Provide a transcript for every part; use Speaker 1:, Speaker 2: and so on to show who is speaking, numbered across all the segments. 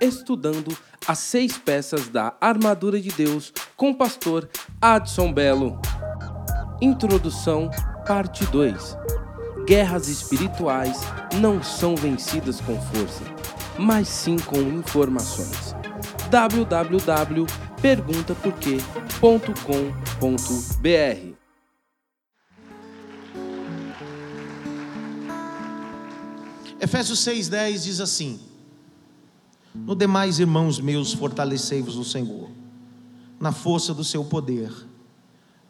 Speaker 1: estudando as seis peças da Armadura de Deus com o pastor Adson Belo. Introdução, parte 2. Guerras espirituais não são vencidas com força, mas sim com informações. www.perguntaporquê.com.br
Speaker 2: Efésios 6,10 diz assim: No demais, irmãos meus, fortalecei-vos no Senhor, na força do seu poder,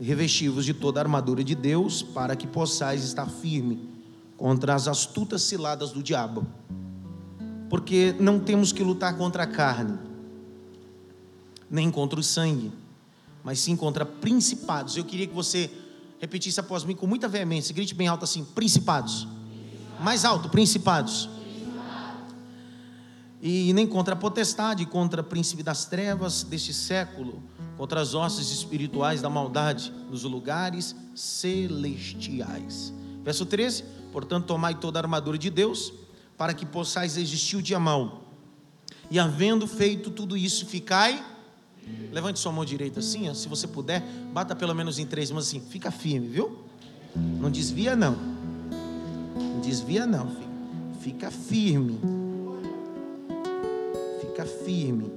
Speaker 2: revesti-vos de toda a armadura de Deus, para que possais estar firme contra as astutas ciladas do diabo. Porque não temos que lutar contra a carne, nem contra o sangue, mas sim contra principados. Eu queria que você repetisse após mim com muita veemência, grite bem alto assim: principados mais alto, principados. E nem contra a potestade, contra o príncipe das trevas deste século, contra as hostes espirituais da maldade nos lugares celestiais. Verso 13: Portanto, tomai toda a armadura de Deus, para que possais resistir o dia mau. E havendo feito tudo isso, ficai. Levante sua mão direita assim, se você puder, bata pelo menos em três mãos assim, fica firme, viu? Não desvia, não. Não desvia não. Fica firme. Fica firme.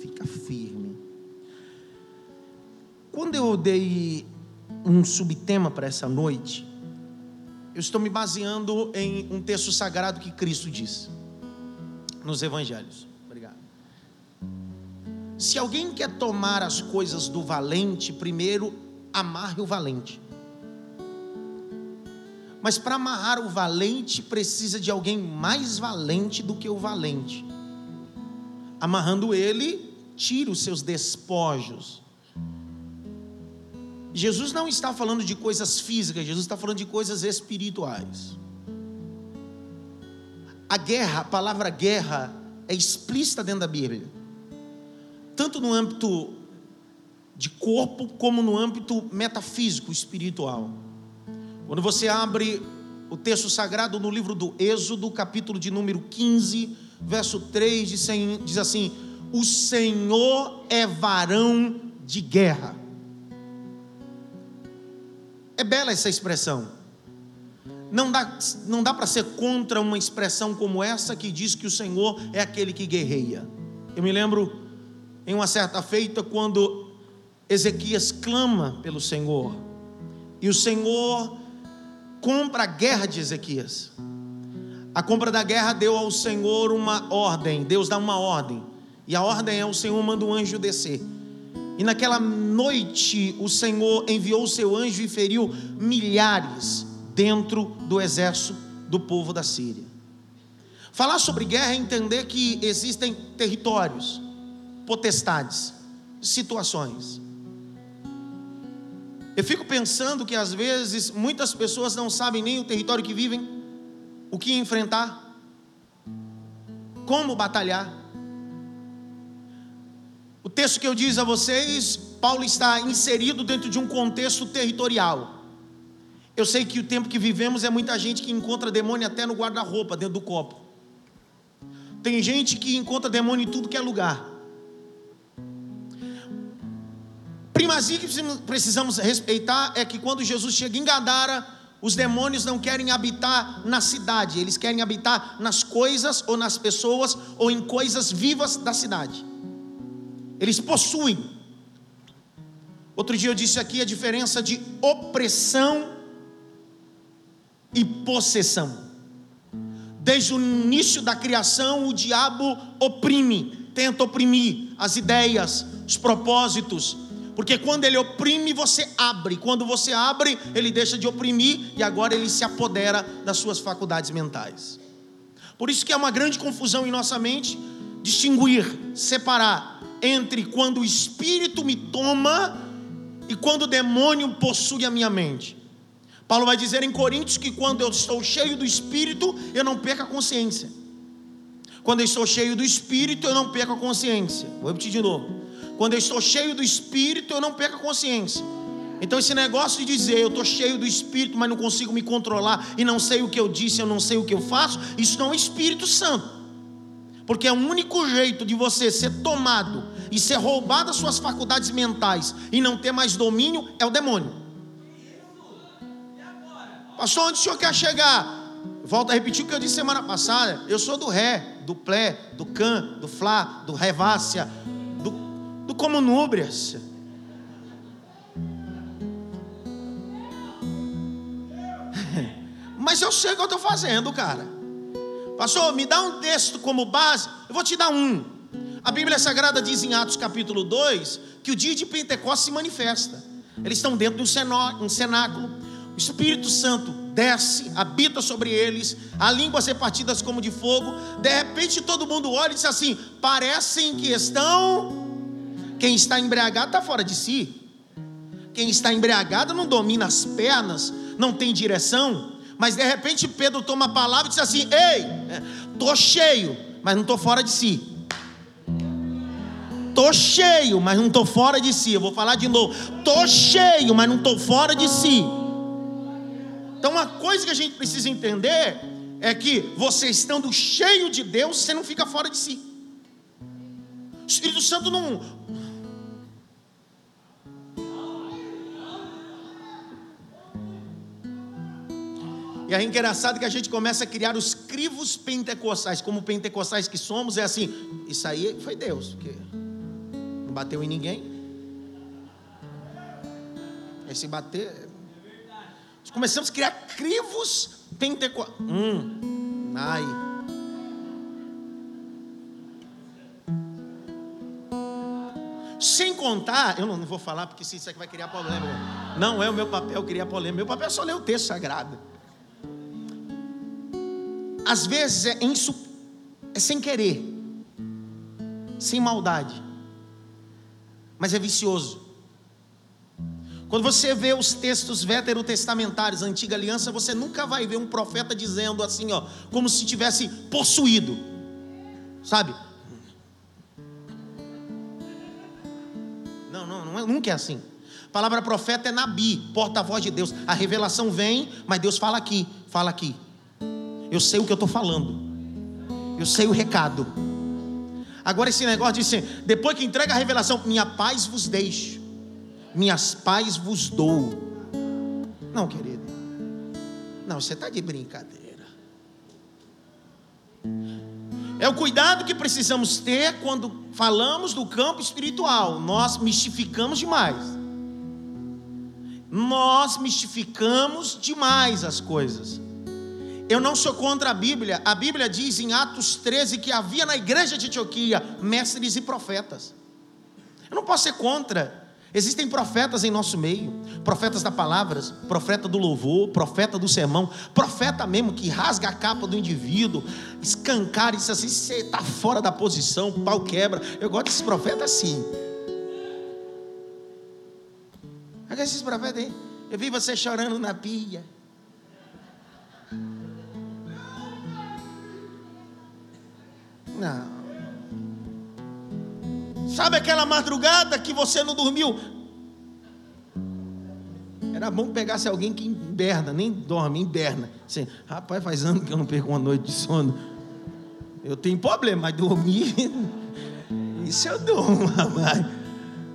Speaker 2: Fica firme. Quando eu dei um subtema para essa noite, eu estou me baseando em um texto sagrado que Cristo diz nos evangelhos. Obrigado. Se alguém quer tomar as coisas do valente, primeiro amarre o valente. Mas para amarrar o valente, precisa de alguém mais valente do que o valente. Amarrando ele, tira os seus despojos. Jesus não está falando de coisas físicas, Jesus está falando de coisas espirituais. A guerra, a palavra guerra, é explícita dentro da Bíblia, tanto no âmbito de corpo, como no âmbito metafísico, espiritual. Quando você abre o texto sagrado no livro do Êxodo, capítulo de número 15, verso 3, diz assim: O Senhor é varão de guerra. É bela essa expressão. Não dá, não dá para ser contra uma expressão como essa que diz que o Senhor é aquele que guerreia. Eu me lembro em uma certa feita quando Ezequias clama pelo Senhor, e o Senhor compra a guerra de Ezequias. A compra da guerra deu ao Senhor uma ordem, Deus dá uma ordem, e a ordem é: o Senhor manda um anjo descer. E naquela noite o Senhor enviou o seu anjo e feriu milhares dentro do exército do povo da Síria. Falar sobre guerra é entender que existem territórios, potestades, situações. Eu fico pensando que às vezes muitas pessoas não sabem nem o território que vivem, o que enfrentar, como batalhar. O texto que eu disse a vocês, Paulo está inserido dentro de um contexto territorial. Eu sei que o tempo que vivemos é muita gente que encontra demônio até no guarda-roupa, dentro do copo. Tem gente que encontra demônio em tudo que é lugar. Primazia que precisamos respeitar é que quando Jesus chega em Gadara, os demônios não querem habitar na cidade, eles querem habitar nas coisas ou nas pessoas ou em coisas vivas da cidade. Eles possuem. Outro dia eu disse aqui a diferença de opressão e possessão. Desde o início da criação, o diabo oprime, tenta oprimir as ideias, os propósitos, porque quando ele oprime, você abre. Quando você abre, ele deixa de oprimir e agora ele se apodera das suas faculdades mentais. Por isso que é uma grande confusão em nossa mente distinguir, separar entre quando o espírito me toma e quando o demônio possui a minha mente. Paulo vai dizer em Coríntios que quando eu estou cheio do espírito, eu não perco a consciência. Quando eu estou cheio do espírito, eu não perco a consciência. Vou repetir de novo. Quando eu estou cheio do Espírito, eu não perco a consciência. Então, esse negócio de dizer eu estou cheio do Espírito, mas não consigo me controlar e não sei o que eu disse, eu não sei o que eu faço, isso não é Espírito Santo. Porque é o único jeito de você ser tomado e ser roubado as suas faculdades mentais e não ter mais domínio é o demônio. Pastor, onde o senhor quer chegar? Volto a repetir o que eu disse semana passada. Eu sou do Ré, do Plé, do Can, do Flá, do Revácia, do Comunúbrias. Mas eu sei o que eu estou fazendo, cara. Pastor, me dá um texto como base. Eu vou te dar um. A Bíblia Sagrada diz em Atos capítulo 2 que o dia de Pentecostes se manifesta. Eles estão dentro de um cenáculo. O Espírito Santo desce, habita sobre eles, a língua ser partidas como de fogo. De repente todo mundo olha e diz assim: parecem que estão. Quem está embriagado está fora de si. Quem está embriagado não domina as pernas, não tem direção. Mas de repente Pedro toma a palavra e diz assim: Ei, estou cheio, mas não estou fora de si. Estou cheio, mas não estou fora de si. Eu vou falar de novo. Estou cheio, mas não estou fora de si. Então, uma coisa que a gente precisa entender é que você estando cheio de Deus, você não fica fora de si. O Espírito Santo não. E é engraçado que a gente começa a criar os crivos pentecostais, como pentecostais que somos, é assim: isso aí foi Deus, porque não bateu em ninguém. Esse bater, começamos a criar crivos pentecostais. Hum, ai. Sem contar, eu não, vou falar porque isso aqui vai criar problema. Não é o meu papel criar problema. Meu papel é só ler o texto sagrado. Às vezes é, é sem querer, sem maldade, mas é vicioso. Quando você vê os textos veterotestamentários, antiga aliança, você nunca vai ver um profeta dizendo assim, ó, como se tivesse possuído. Sabe? Não, não, não é, nunca é assim. A palavra profeta é nabi, porta-voz de Deus. A revelação vem, mas Deus fala aqui, fala aqui. Eu sei o que eu estou falando. Eu sei o recado. Agora esse negócio de assim, depois que entrega a revelação, minha paz vos deixo minhas paz vos dou. Não, querido. Não, você está de brincadeira. É o cuidado que precisamos ter quando falamos do campo espiritual. Nós mistificamos demais. Nós mistificamos demais as coisas. Eu não sou contra a Bíblia. A Bíblia diz em Atos 13 que havia na igreja de Antioquia mestres e profetas. Eu não posso ser contra. Existem profetas em nosso meio, profetas da palavra, profeta do louvor, profeta do sermão, profeta mesmo que rasga a capa do indivíduo, escancara e diz assim: você está fora da posição, pau quebra. Eu gosto desses profetas assim. Olha esses profetas aí. Eu vi você chorando na pia. Não. Sabe aquela madrugada que você não dormiu? Era bom que pegasse alguém que inverna, nem dorme, inverna. Assim, rapaz, faz anos que eu não perco uma noite de sono. Eu tenho problema, mas dormir, isso eu durmo, rapaz.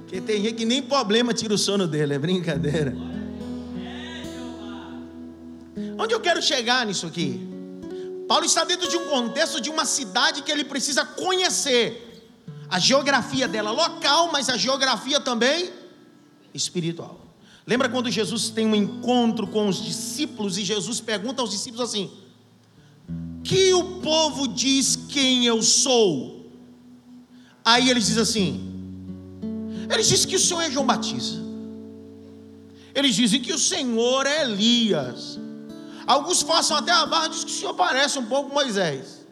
Speaker 2: Porque tem gente que nem problema tira o sono dele, é brincadeira. Onde eu quero chegar nisso aqui? Paulo está dentro de um contexto de uma cidade que ele precisa conhecer a geografia dela local, mas a geografia também espiritual. Lembra quando Jesus tem um encontro com os discípulos e Jesus pergunta aos discípulos assim: Que o povo diz quem eu sou? Aí eles dizem assim: Eles dizem que o Senhor é João Batista. Eles dizem que o Senhor é Elias. Alguns façam até a barra, diz que o Senhor parece um pouco Moisés.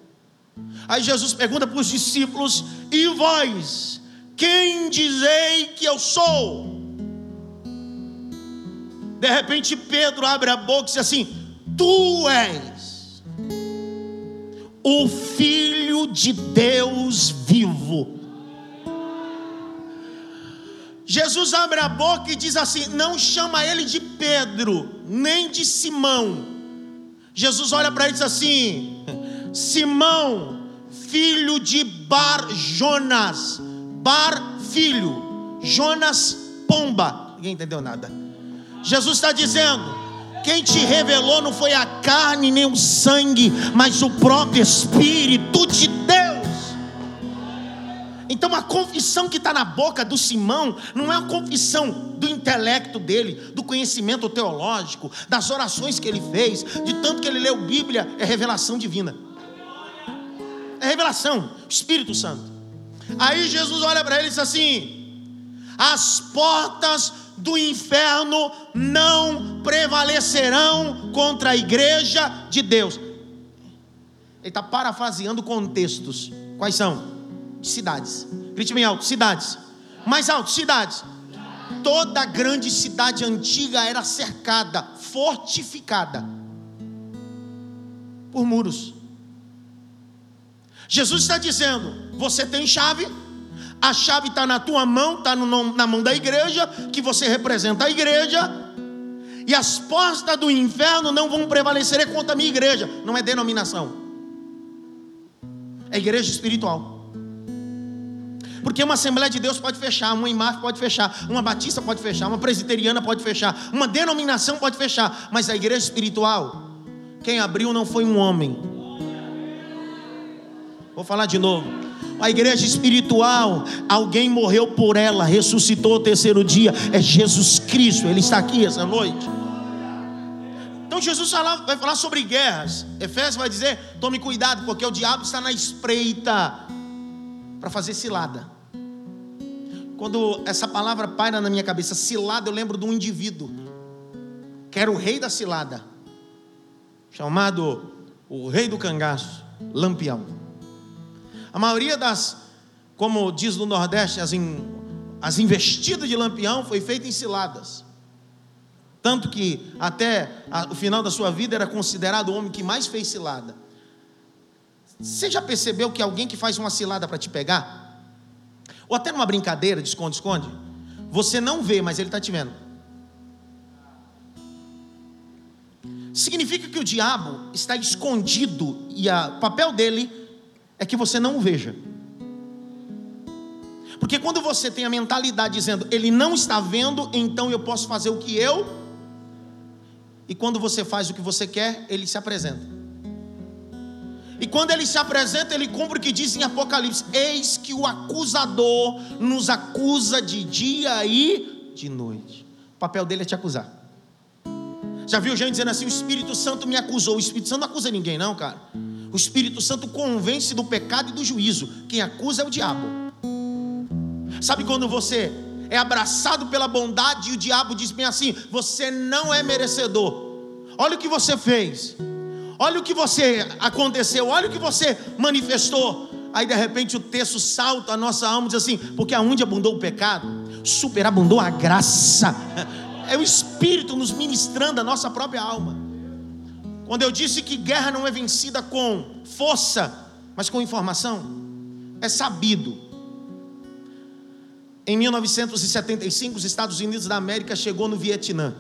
Speaker 2: Aí Jesus pergunta para os discípulos: E vós, quem dizei que eu sou? De repente Pedro abre a boca e diz assim: Tu és o Filho de Deus vivo. Jesus abre a boca e diz assim: Não chama ele de Pedro, nem de Simão. Jesus olha para ele e diz assim: Simão, filho de Bar Jonas, Bar filho, Jonas pomba. Ninguém entendeu nada. Jesus está dizendo: quem te revelou não foi a carne nem o sangue, mas o próprio Espírito de Deus. Então a confissão que está na boca do Simão não é a confissão do intelecto dele, do conhecimento teológico, das orações que ele fez, de tanto que ele leu Bíblia, é revelação divina. É revelação, Espírito Santo. Aí Jesus olha para ele e diz assim: as portas do inferno não prevalecerão contra a igreja de Deus. Ele está parafraseando contextos. Quais são? Cidades. Grite bem alto: cidades. Mais alto: cidades. Toda grande cidade antiga era cercada, fortificada por muros. Jesus está dizendo: você tem chave, a chave está na tua mão, está na mão da igreja, que você representa a igreja, e as portas do inferno não vão prevalecer contra a minha igreja, não é denominação, é igreja espiritual. Porque uma Assembleia de Deus pode fechar, uma IMAF pode fechar, uma Batista pode fechar, uma Presbiteriana pode fechar, uma denominação pode fechar, mas a igreja espiritual, quem abriu não foi um homem. Vou falar de novo. A igreja espiritual, alguém morreu por ela, ressuscitou o terceiro dia, é Jesus Cristo, Ele está aqui essa noite. Então Jesus vai falar sobre guerras. Efésios vai dizer: tome cuidado, porque o diabo está na espreita para fazer cilada. Quando essa palavra paira na minha cabeça, cilada, eu lembro de um indivíduo, que era o rei da cilada, chamado o rei do cangaço, Lampião. A maioria das, como diz no Nordeste, as, in, as investidas de Lampião foi feita em ciladas. Tanto que até a, o final da sua vida era considerado o homem que mais fez cilada. Você já percebeu que alguém que faz uma cilada para te pegar, ou até numa brincadeira de esconde-esconde, você não vê, mas ele está te vendo. Significa que o diabo está escondido e o papel dele é que você não o veja. Porque quando você tem a mentalidade dizendo, ele não está vendo, então eu posso fazer o que eu. E quando você faz o que você quer, ele se apresenta. E quando ele se apresenta, ele cumpre o que diz em Apocalipse: Eis que o acusador nos acusa de dia e de noite. O papel dele é te acusar. Já viu gente dizendo assim: O Espírito Santo me acusou. O Espírito Santo não acusa ninguém, não, cara. O Espírito Santo convence do pecado e do juízo. Quem acusa é o diabo. Sabe quando você é abraçado pela bondade e o diabo diz bem assim: Você não é merecedor. Olha o que você fez. Olha o que você aconteceu, olha o que você manifestou. Aí de repente o texto salta a nossa alma e diz assim: porque aonde abundou o pecado, superabundou a graça. É o Espírito nos ministrando a nossa própria alma. Quando eu disse que guerra não é vencida com força, mas com informação, é sabido. Em 1975, os Estados Unidos da América chegou no Vietnã.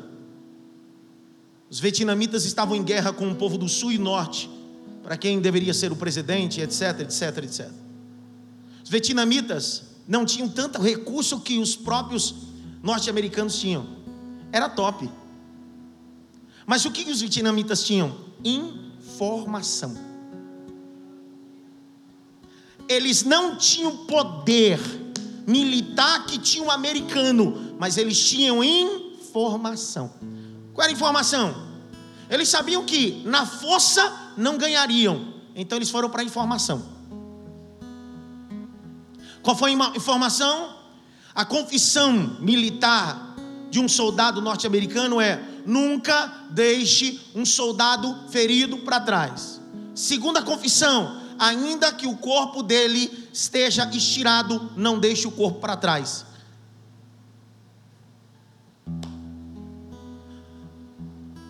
Speaker 2: Os vietnamitas estavam em guerra com o povo do sul e norte, para quem deveria ser o presidente, etc, etc, etc. Os vietnamitas não tinham tanto recurso que os próprios norte-americanos tinham. Era top. Mas o que os vietnamitas tinham? Informação. Eles não tinham poder militar que tinha o um americano, mas eles tinham informação. Qual era a informação? Eles sabiam que na força não ganhariam, então eles foram para a informação. Qual foi a informação? A confissão militar de um soldado norte-americano é: nunca deixe um soldado ferido para trás. Segunda confissão, ainda que o corpo dele esteja estirado, não deixe o corpo para trás.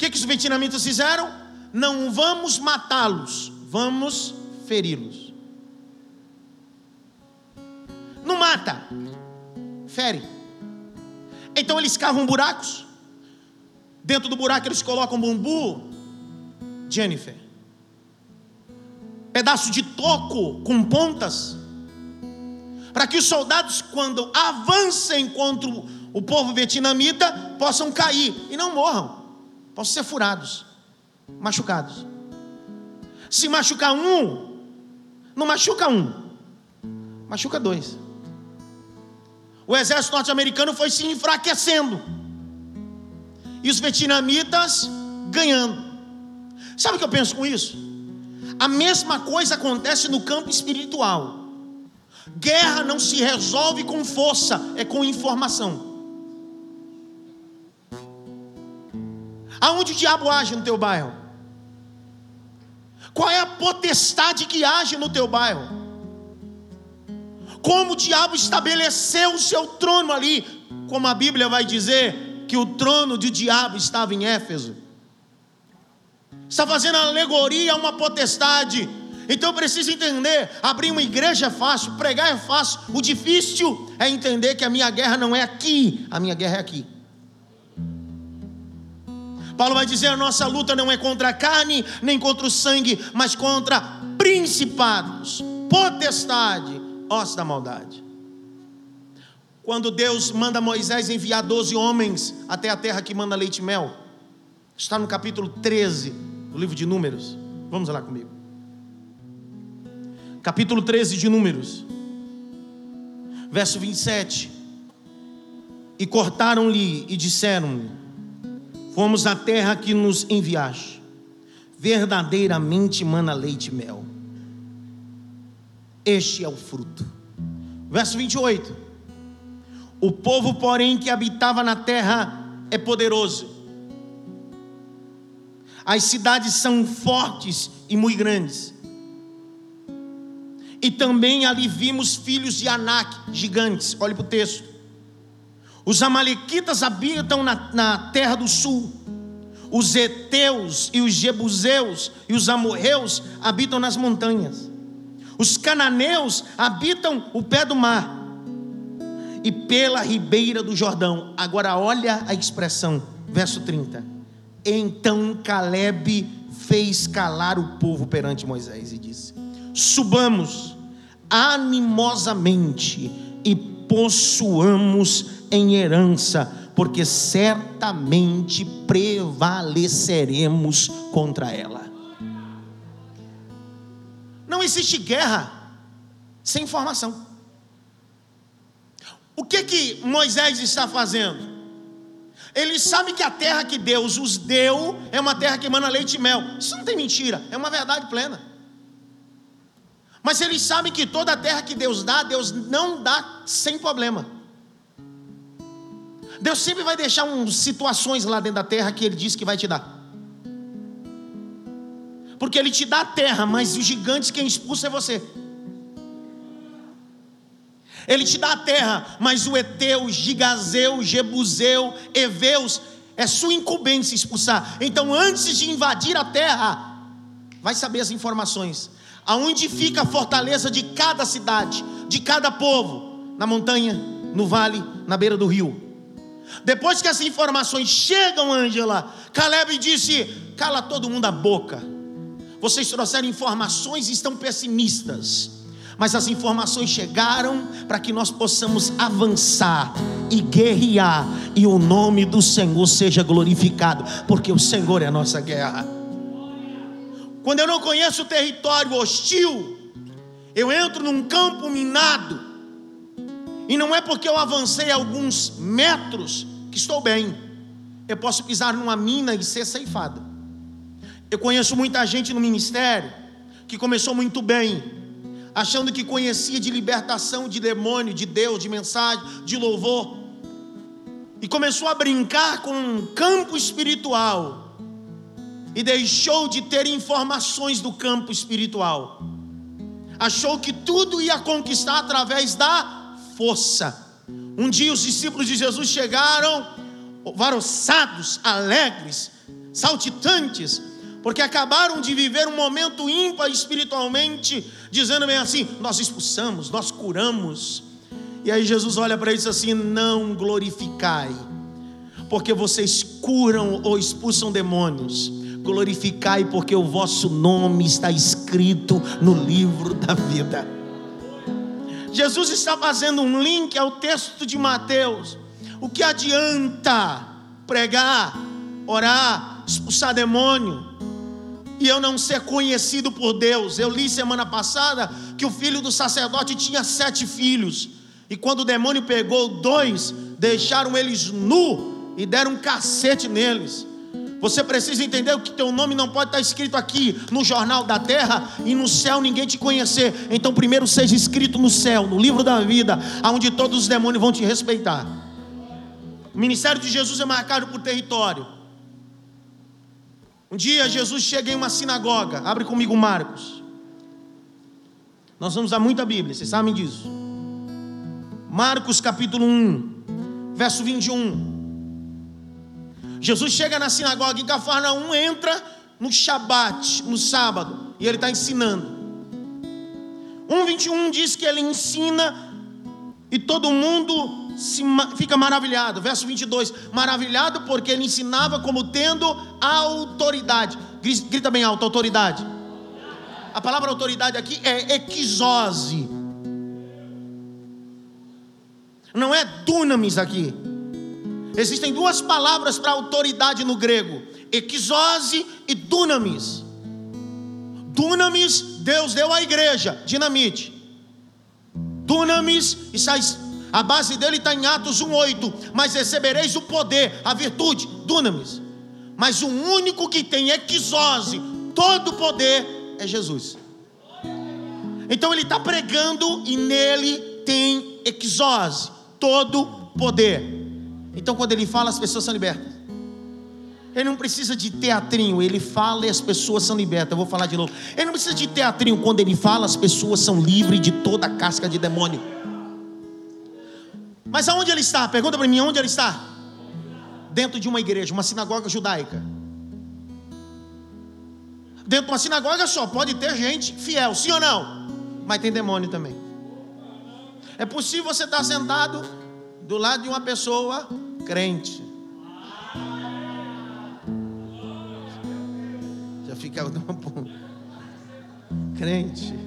Speaker 2: Que, que os vietnamitas fizeram? Não vamos matá-los, vamos feri-los. Não mata, fere. Então eles cavam buracos. Dentro do buraco eles colocam bambu, Jennifer. Pedaço de toco com pontas. Para que os soldados, quando avancem contra o povo vietnamita, possam cair e não morram. Possam ser furados, machucados. Se machucar um, não machuca um, machuca dois. O exército norte-americano foi se enfraquecendo. E os vietnamitas ganhando. Sabe o que eu penso com isso? A mesma coisa acontece no campo espiritual. Guerra não se resolve com força, é com informação. Aonde o diabo age no teu bairro? Qual é a potestade que age no teu bairro? como o diabo estabeleceu o seu trono ali, como a Bíblia vai dizer que o trono do diabo estava em Éfeso. Está fazendo alegoria a uma potestade. Então precisa entender: abrir uma igreja é fácil, pregar é fácil. O difícil é entender que a minha guerra não é aqui, a minha guerra é aqui. Paulo vai dizer: a nossa luta não é contra a carne, nem contra o sangue, mas contra principados, potestade, Ossos da maldade. Quando Deus manda Moisés enviar 12 homens até a terra que manda leite e mel, está no capítulo 13 do livro de Números. Vamos lá comigo. Capítulo 13 de Números, verso 27. E cortaram-lhe e disseram-lhe: Fomos à terra que nos enviaste, verdadeiramente mana leite e mel este é o fruto. Verso 28. O povo, porém, que habitava na terra é poderoso. As cidades são fortes e muito grandes. E também ali vimos filhos de Anak, gigantes. Olhe para o texto. Os Amalequitas habitam na, na terra do sul. Os Eteus e os Jebuseus e os Amorreus habitam nas montanhas. Os cananeus habitam o pé do mar e pela ribeira do Jordão. Agora olha a expressão, verso 30. Então Caleb fez calar o povo perante Moisés e disse: Subamos animosamente e possuamos em herança, porque certamente prevaleceremos contra ela. Não existe guerra sem informação. O que que Moisés está fazendo? Ele sabe que a terra que Deus os deu é uma terra que emana leite e mel. Isso não tem mentira, é uma verdade plena. Mas ele sabe que toda a terra que Deus dá, Deus não dá sem problema. Deus sempre vai deixar umas situações lá dentro da terra que ele diz que vai te dar. Porque ele te dá a terra, mas os gigantes quem expulsa é você. Ele te dá a terra, mas o Eteu, Gigazeu, Jebuseu, Eveus, é sua incumbência expulsar. Então, antes de invadir a terra, vai saber as informações. Aonde fica a fortaleza de cada cidade, de cada povo, na montanha, no vale, na beira do rio. Depois que essas informações chegam, Ângela, Caleb disse: cala todo mundo a boca. Vocês trouxeram informações e estão pessimistas. Mas as informações chegaram para que nós possamos avançar e guerrear e o nome do Senhor seja glorificado, porque o Senhor é a nossa guerra. Quando eu não conheço o território hostil, eu entro num campo minado, e não é porque eu avancei alguns metros que estou bem, eu posso pisar numa mina e ser ceifado. Eu conheço muita gente no ministério que começou muito bem, achando que conhecia de libertação de demônio, de Deus, de mensagem, de louvor, e começou a brincar com um campo espiritual e deixou de ter informações do campo espiritual. Achou que tudo ia conquistar através da força. Um dia os discípulos de Jesus chegaram, varoçados, alegres, saltitantes, porque acabaram de viver um momento ímpar espiritualmente, dizendo bem assim: nós expulsamos, nós curamos. E aí Jesus olha para ele e diz assim: Não glorificai, porque vocês curam ou expulsam demônios. Glorificai, porque o vosso nome está escrito no livro da vida. Jesus está fazendo um link ao texto de Mateus. O que adianta pregar, orar, expulsar demônio, e eu não ser conhecido por Deus? Eu li semana passada que o filho do sacerdote tinha sete filhos, e quando o demônio pegou dois, deixaram eles nu e deram um cacete neles. Você precisa entender que teu nome não pode estar escrito aqui no jornal da terra e no céu ninguém te conhecer. Então primeiro seja escrito no céu, no livro da vida, aonde todos os demônios vão te respeitar. O ministério de Jesus é marcado por território. Um dia Jesus chega em uma sinagoga. Abre comigo Marcos. Nós vamos dar muita Bíblia, vocês sabem disso. Marcos capítulo 1, verso 21. Jesus chega na sinagoga em Cafarnaum, entra no Shabat, no sábado, e ele está ensinando. 1,21 diz que ele ensina e todo mundo se, fica maravilhado. Verso 22, maravilhado porque ele ensinava como tendo autoridade. Grita bem alto, autoridade. A palavra autoridade aqui é equisose. Não é dunamis aqui. Existem duas palavras para autoridade no grego: equisose e dunamis. Dunamis, Deus deu à igreja, dinamite. Dunamis, a base dele está em Atos 1,8. Mas recebereis o poder, a virtude, dunamis. Mas o único que tem equisose, todo o poder, é Jesus. Então ele está pregando e nele tem equisose, todo poder. Então, quando ele fala, as pessoas são libertas. Ele não precisa de teatrinho, ele fala e as pessoas são libertas. Eu vou falar de novo. Ele não precisa de teatrinho, quando ele fala, as pessoas são livres de toda a casca de demônio. Mas aonde ele está? Pergunta para mim, onde ele está? Dentro de uma igreja, uma sinagoga judaica. Dentro de uma sinagoga só pode ter gente fiel, sim ou não? Mas tem demônio também. É possível você estar sentado do lado de uma pessoa crente. Já fica crente.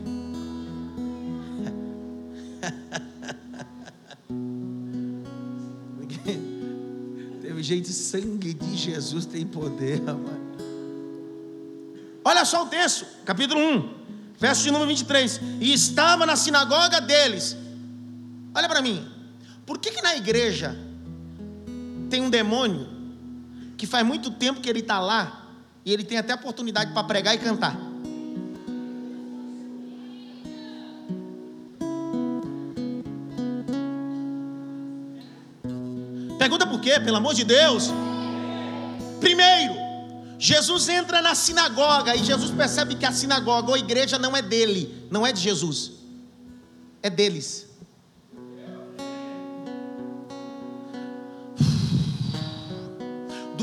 Speaker 2: Teve jeito, sangue de Jesus tem poder, rapaz. Olha só o texto, capítulo 1, verso de número 23. E estava na sinagoga deles. Olha para mim. Por que, que na igreja tem um demônio que faz muito tempo que ele está lá e ele tem até oportunidade para pregar e cantar. Pergunta por quê? Pelo amor de Deus. Primeiro, Jesus entra na sinagoga e Jesus percebe que a sinagoga ou a igreja não é dele, não é de Jesus, é deles.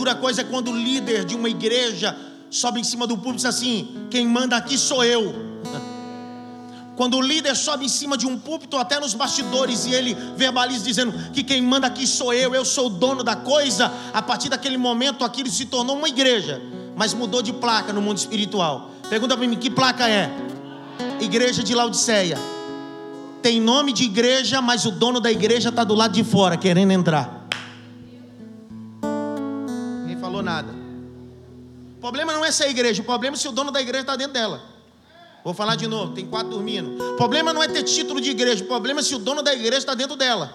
Speaker 2: Dura coisa é quando o líder de uma igreja sobe em cima do púlpito e diz assim: Quem manda aqui sou eu. Quando o líder sobe em cima de um púlpito, até nos bastidores, e ele verbaliza dizendo que quem manda aqui sou eu, eu sou o dono da coisa, a partir daquele momento aquilo se tornou uma igreja, mas mudou de placa no mundo espiritual. Pergunta para mim: que placa é? Igreja de Laodiceia. Tem nome de igreja, mas o dono da igreja está do lado de fora, querendo entrar falou nada. O problema não é ser igreja, o problema é se o dono da igreja está dentro dela. Vou falar de novo, tem quatro dormindo. O problema não é ter título de igreja, o problema é se o dono da igreja está dentro dela.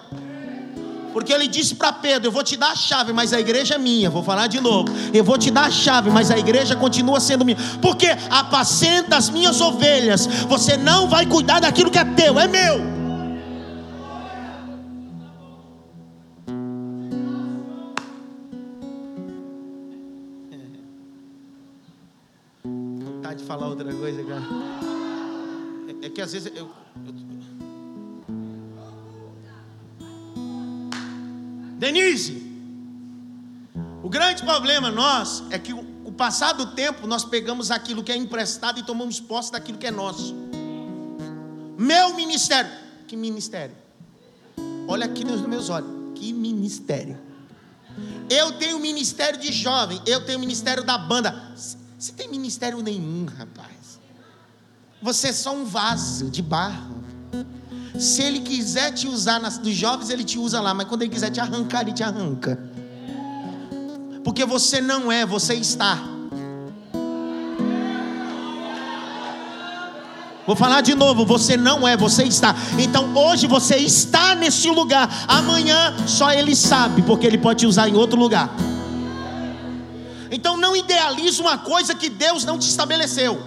Speaker 2: Porque ele disse para Pedro: Eu vou te dar a chave, mas a igreja é minha. Vou falar de novo. Eu vou te dar a chave, mas a igreja continua sendo minha. Porque apacenta as minhas ovelhas. Você não vai cuidar daquilo que é teu, é meu. Falar outra coisa, cara. É, é que às vezes eu, eu... Denise, o grande problema nós é que o, o passar do tempo nós pegamos aquilo que é emprestado e tomamos posse daquilo que é nosso. Meu ministério, que ministério? olha aqui nos meus olhos, que ministério. Eu tenho ministério de jovem, eu tenho ministério da banda. Você tem ministério nenhum, rapaz. Você é só um vaso de barro. Se ele quiser te usar nas, dos jovens, ele te usa lá, mas quando ele quiser te arrancar, ele te arranca. Porque você não é, você está. Vou falar de novo, você não é, você está. Então hoje você está nesse lugar. Amanhã só ele sabe, porque ele pode te usar em outro lugar. Então não idealize uma coisa que Deus não te estabeleceu.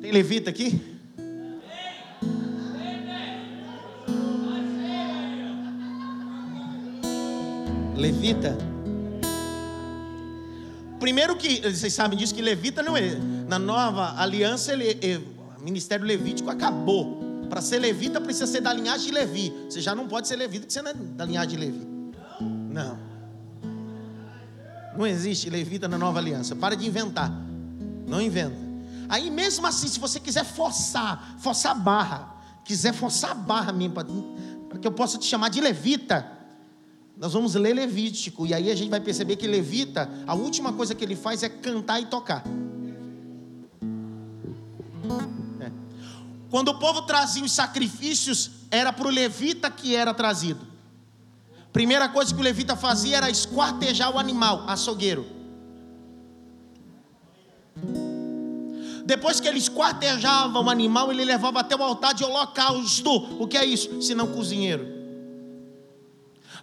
Speaker 2: Tem levita aqui? Levita? Primeiro que, vocês sabem disso, que levita não é. Na nova aliança, ele, ele, o ministério levítico acabou. Para ser levita, precisa ser da linhagem de Levi. Você já não pode ser levita, porque você não é da linhagem de Levi. Não. Não existe levita na nova aliança. Para de inventar. Não inventa. Aí mesmo assim, se você quiser forçar, forçar a barra, quiser forçar a barra mesmo, para que eu possa te chamar de levita, nós vamos ler Levítico, e aí a gente vai perceber que Levita, a última coisa que ele faz é cantar e tocar. Quando o povo trazia os sacrifícios, era para o levita que era trazido. Primeira coisa que o levita fazia era esquartejar o animal, açougueiro. Depois que ele esquartejava o animal, ele levava até o altar de holocausto. O que é isso? Senão cozinheiro.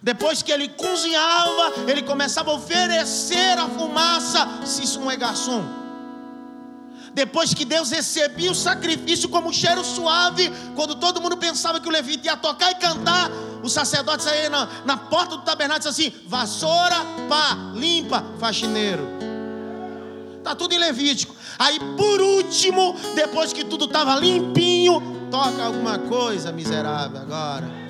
Speaker 2: Depois que ele cozinhava, ele começava a oferecer a fumaça, se isso não é garçom. Depois que Deus recebia o sacrifício como cheiro suave, quando todo mundo pensava que o levita ia tocar e cantar, o sacerdote saía na, na porta do tabernáculo e disse assim: vassoura, pá, limpa, faxineiro. Está tudo em Levítico. Aí por último, depois que tudo estava limpinho, toca alguma coisa miserável agora.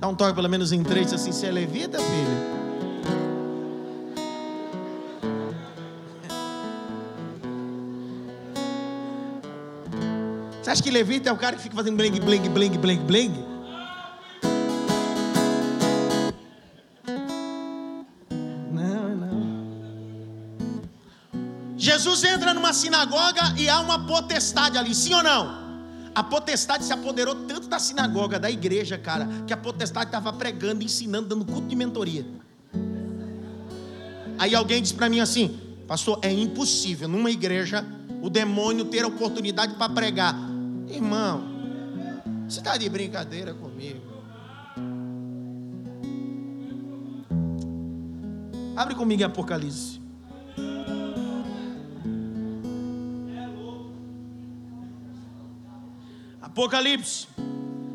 Speaker 2: Dá um toque pelo menos em três, assim, você é levita, filho? Você acha que levita é o cara que fica fazendo bling, bling, bling, bling, bling? Não, não. Jesus entra numa sinagoga e há uma potestade ali, sim ou não? A potestade se apoderou tanto da sinagoga, da igreja, cara, que a potestade estava pregando, ensinando, dando culto de mentoria. Aí alguém disse para mim assim: Pastor, é impossível numa igreja o demônio ter a oportunidade para pregar. Irmão, você está de brincadeira comigo. Abre comigo em Apocalipse. Apocalipse,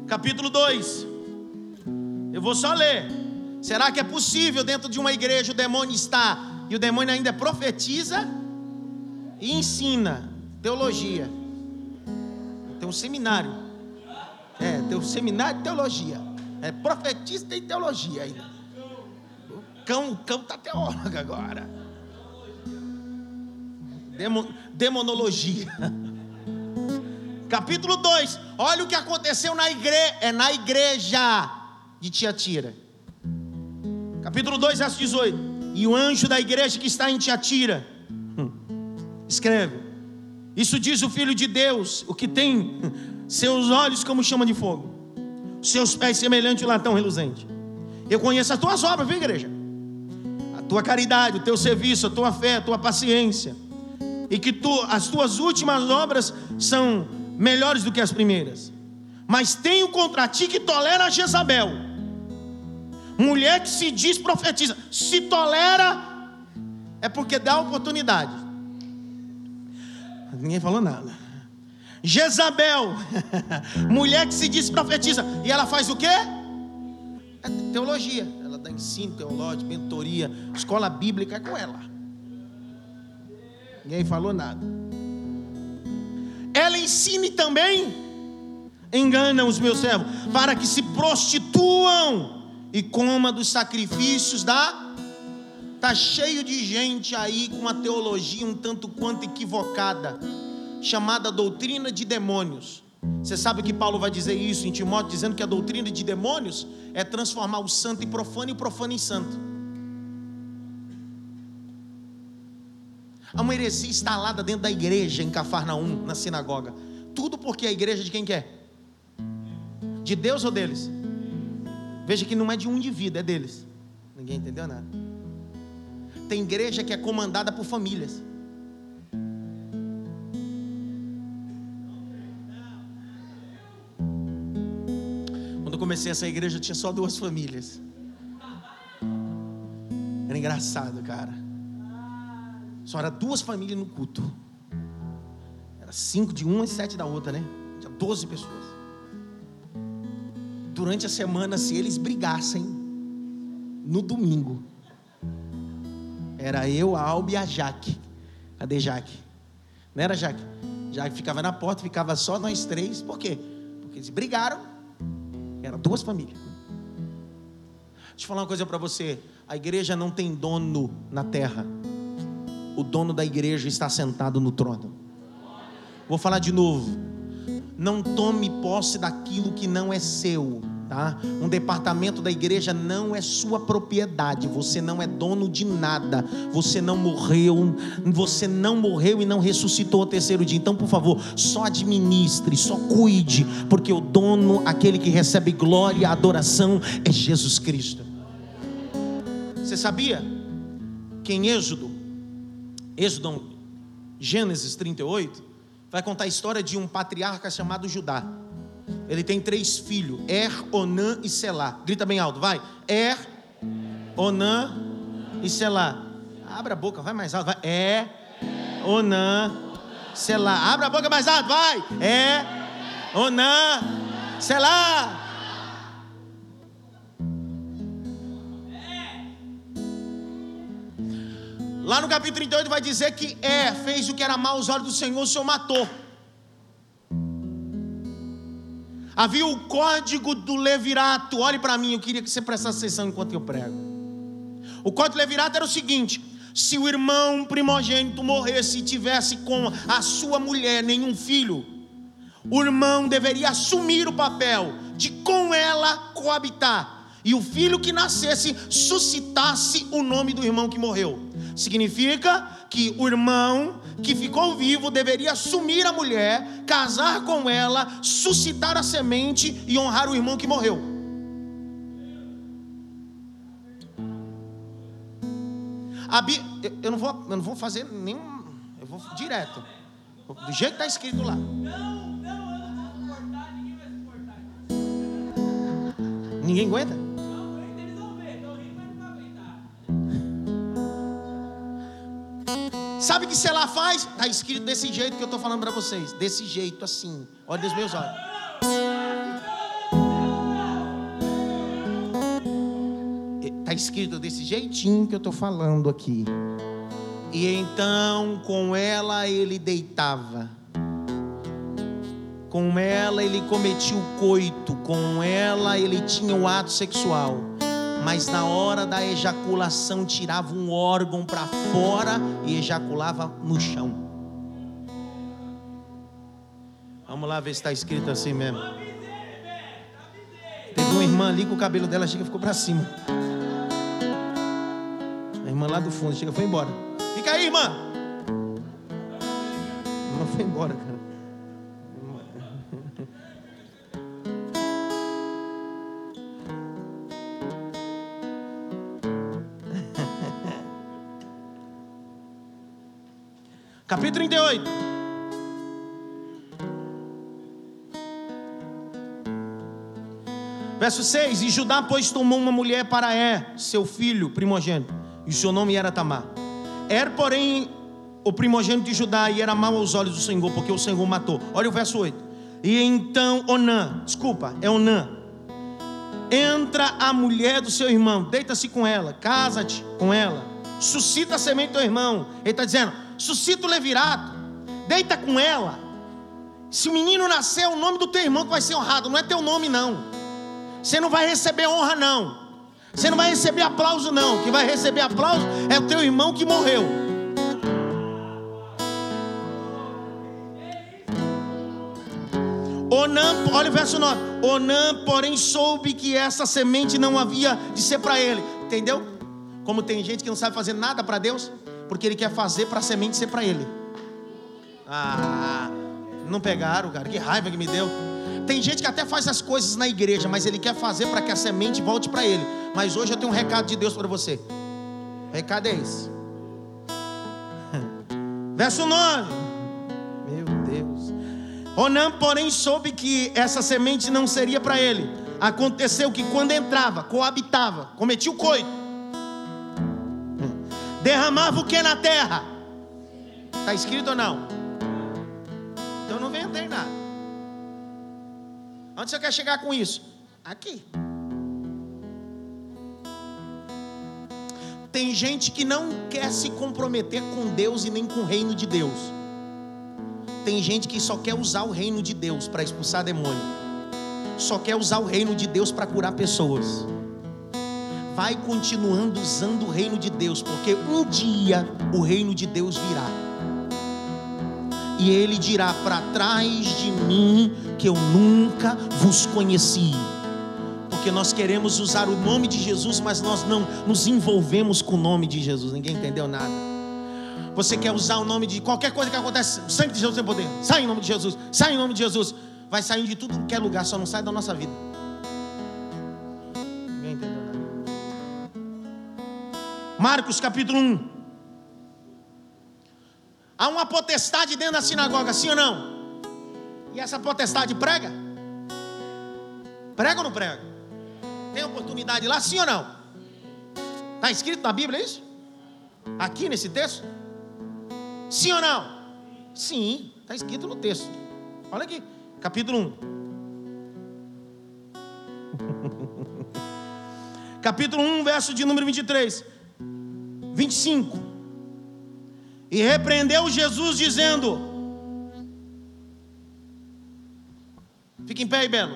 Speaker 2: capítulo 2. Eu vou só ler. Será que é possível dentro de uma igreja o demônio estar e o demônio ainda profetiza e ensina teologia? Tem um seminário. É, tem um seminário de teologia. É profetista e teologia ainda. O cão, o cão está teólogo agora. Demon, demonologia. Capítulo 2. Olha o que aconteceu na igreja, é na igreja de Tiatira. Capítulo 2, verso 18. E o anjo da igreja que está em Tiatira hum, escreve: Isso diz o filho de Deus, o que tem seus olhos como chama de fogo, seus pés semelhante ao latão reluzente. Eu conheço as tuas obras, viu, igreja? A tua caridade, o teu serviço, a tua fé, a tua paciência. E que tu, as tuas últimas obras são melhores do que as primeiras. Mas tenho contra ti que tolera Jezabel, mulher que se diz profetiza, se tolera, é porque dá oportunidade. Ninguém falou nada. Jezabel, mulher que se diz profetiza, e ela faz o quê? É teologia. Ela dá ensino teológico, mentoria, escola bíblica é com ela. Ninguém falou nada ensine também enganam os meus servos, para que se prostituam e coma dos sacrifícios da. Tá cheio de gente aí com uma teologia um tanto quanto equivocada, chamada doutrina de demônios. Você sabe que Paulo vai dizer isso em Timóteo, dizendo que a doutrina de demônios é transformar o santo em profano e o profano em santo. Há uma heresia instalada dentro da igreja em Cafarnaum, na sinagoga. Tudo porque a igreja de quem quer? De Deus ou deles? Veja que não é de um indivíduo, é deles. Ninguém entendeu nada. Tem igreja que é comandada por famílias. Quando eu comecei essa igreja, tinha só duas famílias. Era engraçado, cara. Só era duas famílias no culto. Era cinco de uma e sete da outra, né? Tinha doze pessoas. Durante a semana, se eles brigassem, no domingo, era eu, a Alba e a Jaque. Cadê Jaque? Não era Jaque? Jaque ficava na porta, ficava só nós três. Por quê? Porque eles brigaram. Eram duas famílias. Deixa eu falar uma coisa para você. A igreja não tem dono na terra. O dono da igreja está sentado no trono. Vou falar de novo. Não tome posse daquilo que não é seu. Tá? Um departamento da igreja não é sua propriedade, você não é dono de nada, você não morreu, você não morreu e não ressuscitou ao terceiro dia. Então, por favor, só administre, só cuide, porque o dono, aquele que recebe glória e adoração, é Jesus Cristo. Você sabia que em Êxodo, Êxodo, Gênesis 38, vai contar a história de um patriarca chamado Judá. Ele tem três filhos: Er, Onã e Selá. Grita bem alto, vai. Er, Onã e Selá. Abra a boca, vai mais alto, vai. É, Onã, Selá. Abra a boca mais alto, vai. É, Onã, Selá. Lá no capítulo 38 vai dizer que É fez o que era mal aos olhos do Senhor, o Senhor matou. Havia o código do levirato. Olhe para mim, eu queria que você prestasse atenção enquanto eu prego. O código do levirato era o seguinte: se o irmão primogênito morresse e tivesse com a sua mulher nenhum filho, o irmão deveria assumir o papel de com ela coabitar. E o filho que nascesse suscitasse o nome do irmão que morreu. Significa que o irmão que ficou vivo deveria assumir a mulher, casar com ela, suscitar a semente e honrar o irmão que morreu. Bi... Eu não vou, eu não vou fazer nenhum, eu vou direto, do jeito que está escrito lá. Não, eu não suportar, ninguém vai suportar. Ninguém aguenta? Sabe o que Selá faz? Está escrito desse jeito que eu estou falando para vocês. Desse jeito, assim. Olha os meus olhos. Está escrito desse jeitinho que eu estou falando aqui. E então com ela ele deitava. Com ela ele cometia o coito. Com ela ele tinha o ato sexual mas na hora da ejaculação tirava um órgão para fora e ejaculava no chão. Vamos lá ver se está escrito assim mesmo. Teve uma irmã ali que o cabelo dela chega ficou para cima. A irmã lá do fundo chega foi embora. Fica aí, irmã. A irmã foi embora, cara. Capítulo 38. Verso 6: E Judá, pois, tomou uma mulher para Er, seu filho primogênito, e seu nome era Tamar. Er, porém, o primogênito de Judá, e era mau aos olhos do Senhor, porque o Senhor matou. Olha o verso 8. E então Onã, desculpa, é Onã, entra a mulher do seu irmão, deita-se com ela, casa-te com ela, suscita a semente do teu irmão. Ele está dizendo: suscita o levirato, deita com ela, Se o menino nascer, é o nome do teu irmão que vai ser honrado, não é teu nome, não. Você não vai receber honra, não. Você não vai receber aplauso, não. O que vai receber aplauso é o teu irmão que morreu. Onã, olha o verso 9. Onã, porém, soube que essa semente não havia de ser para ele. Entendeu? Como tem gente que não sabe fazer nada para Deus, porque ele quer fazer para a semente ser para ele. Ah, não pegaram, cara. Que raiva que me deu. Tem gente que até faz as coisas na igreja, mas ele quer fazer para que a semente volte para ele. Mas hoje eu tenho um recado de Deus para você. O recado é esse. Verso 9. Meu Deus. Onã, porém, soube que essa semente não seria para ele. Aconteceu que quando entrava, coabitava, cometia o coito, derramava o que na terra? Está escrito ou não? Então não vem nada. Onde você quer chegar com isso? Aqui. Tem gente que não quer se comprometer com Deus e nem com o reino de Deus. Tem gente que só quer usar o reino de Deus para expulsar demônio. Só quer usar o reino de Deus para curar pessoas. Vai continuando usando o reino de Deus, porque um dia o reino de Deus virá. E ele dirá: Para trás de mim, que eu nunca vos conheci porque nós queremos usar o nome de Jesus, mas nós não nos envolvemos com o nome de Jesus. Ninguém entendeu nada. Você quer usar o nome de qualquer coisa que acontece, o sangue de Jesus tem poder. Sai em nome de Jesus, sai em nome de Jesus. Vai sair de tudo que é lugar, só não sai da nossa vida. Marcos capítulo 1. Há uma potestade dentro da sinagoga, sim ou não? E essa potestade prega? Prega ou não prega? Tem oportunidade lá, sim ou não? Está escrito na Bíblia isso? Aqui nesse texto? Sim ou não? Sim, está escrito no texto. Olha aqui, capítulo 1. capítulo 1, verso de número 23. 25. E repreendeu Jesus, dizendo: Fica em pé aí, Belo.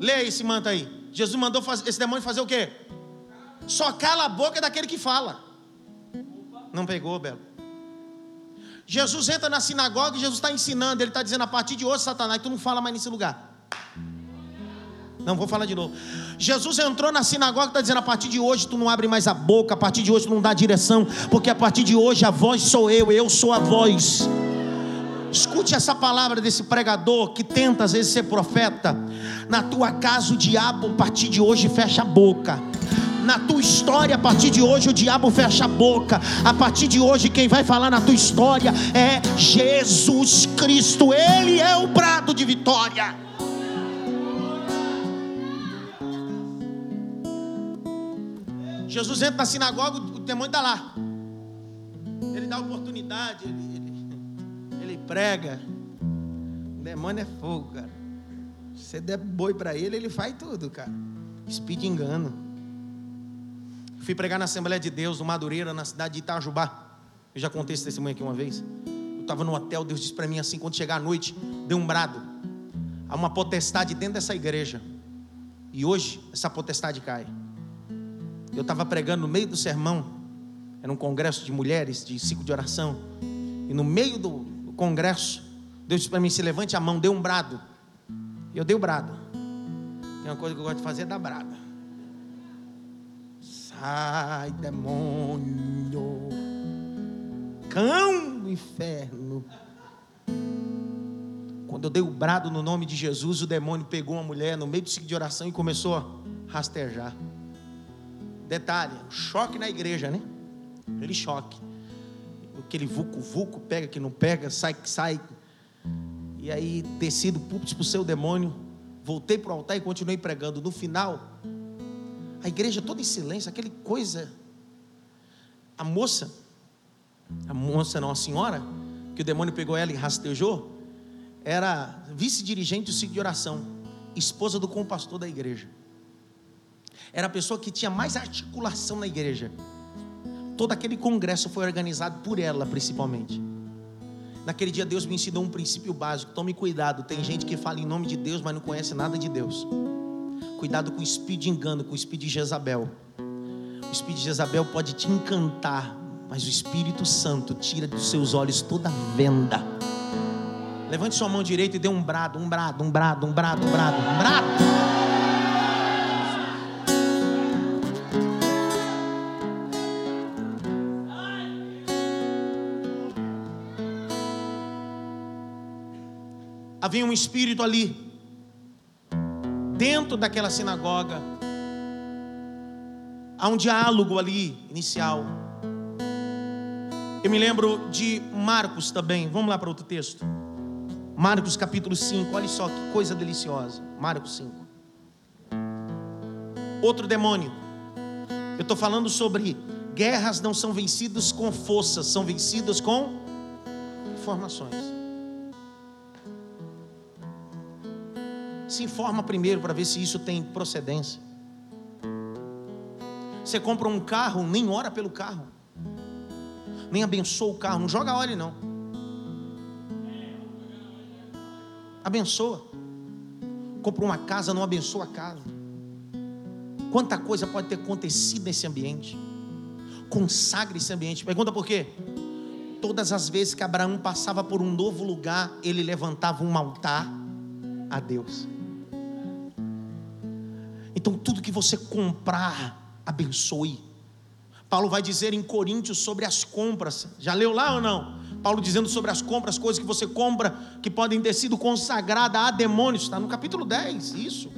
Speaker 2: Leia esse manto aí. Jesus mandou esse demônio fazer o quê? Só cala a boca daquele que fala. Não pegou, Belo. Jesus entra na sinagoga e Jesus está ensinando. Ele está dizendo: a partir de hoje, Satanás, tu não fala mais nesse lugar. Não vou falar de novo. Jesus entrou na sinagoga e está dizendo: a partir de hoje tu não abre mais a boca, a partir de hoje tu não dá direção, porque a partir de hoje a voz sou eu, eu sou a voz. Escute essa palavra desse pregador que tenta às vezes ser profeta. Na tua casa o diabo a partir de hoje fecha a boca. Na tua história, a partir de hoje, o diabo fecha a boca. A partir de hoje, quem vai falar na tua história é Jesus Cristo. Ele é o brado de vitória. Jesus entra na sinagoga, o demônio está lá. Ele dá oportunidade, ele, prega. O demônio é fogo, cara. Se você der boi para ele, ele faz tudo, cara. Speed engano. Fui pregar na Assembleia de Deus, no Madureira, na cidade de Itajubá. Eu já contei esse testemunho aqui uma vez. Eu estava no hotel, Deus disse para mim assim: quando chegar à noite, dê um brado. Há uma potestade dentro dessa igreja. E hoje, essa potestade cai. Eu estava pregando no meio do sermão. Era um congresso de mulheres, de ciclo de oração. E no meio do, congresso, Deus disse para mim: se levante a mão, dê um brado. E eu dei o brado. Tem uma coisa que eu gosto de fazer é dar brada. Sai, demônio, cão do inferno. Quando eu dei o brado no nome de Jesus, o demônio pegou uma mulher no meio do ciclo de oração e começou a rastejar. Detalhe, choque na igreja, né? Aquele choque aquele vucu-vucu, pega que não pega, sai que sai. E aí desci do púlpito para o seu demônio, voltei para o altar e continuei pregando. No final, a igreja toda em silêncio, aquele coisa. A moça, a moça não, a senhora, que o demônio pegou ela e rastejou, era vice-dirigente do ciclo de oração, esposa do compastor da igreja. Era a pessoa que tinha mais articulação na igreja. Todo aquele congresso foi organizado por ela, principalmente. Naquele dia Deus me ensinou um princípio básico. Tome cuidado, tem gente que fala em nome de Deus, mas não conhece nada de Deus. Cuidado com o espírito de engano, com o espírito de Jezabel. O espírito de Jezabel pode te encantar, mas o Espírito Santo tira dos seus olhos toda venda. Levante sua mão direita e dê um brado, um brado, um brado, um brado, um brado, um brado. Havia um espírito ali, dentro daquela sinagoga, há um diálogo ali inicial. Eu me lembro de Marcos também, vamos lá para outro texto. Marcos capítulo 5, olha só que coisa deliciosa. Marcos 5. Outro demônio. Eu estou falando sobre guerras não são vencidas com forças, são vencidas com informações. Se informa primeiro para ver se isso tem procedência. Você compra um carro, nem ora pelo carro, nem abençoa o carro, não joga óleo não. Abençoa. Compra uma casa, não abençoa a casa. Quanta coisa pode ter acontecido nesse ambiente? Consagre esse ambiente. Pergunta por quê? Todas as vezes que Abraão passava por um novo lugar, ele levantava um altar a Deus. Então, tudo que você comprar, abençoe. Paulo vai dizer em Coríntios sobre as compras. Já leu lá ou não? Paulo dizendo sobre as compras, coisas que você compra que podem ter sido consagradas a demônios. Está no capítulo 10, isso.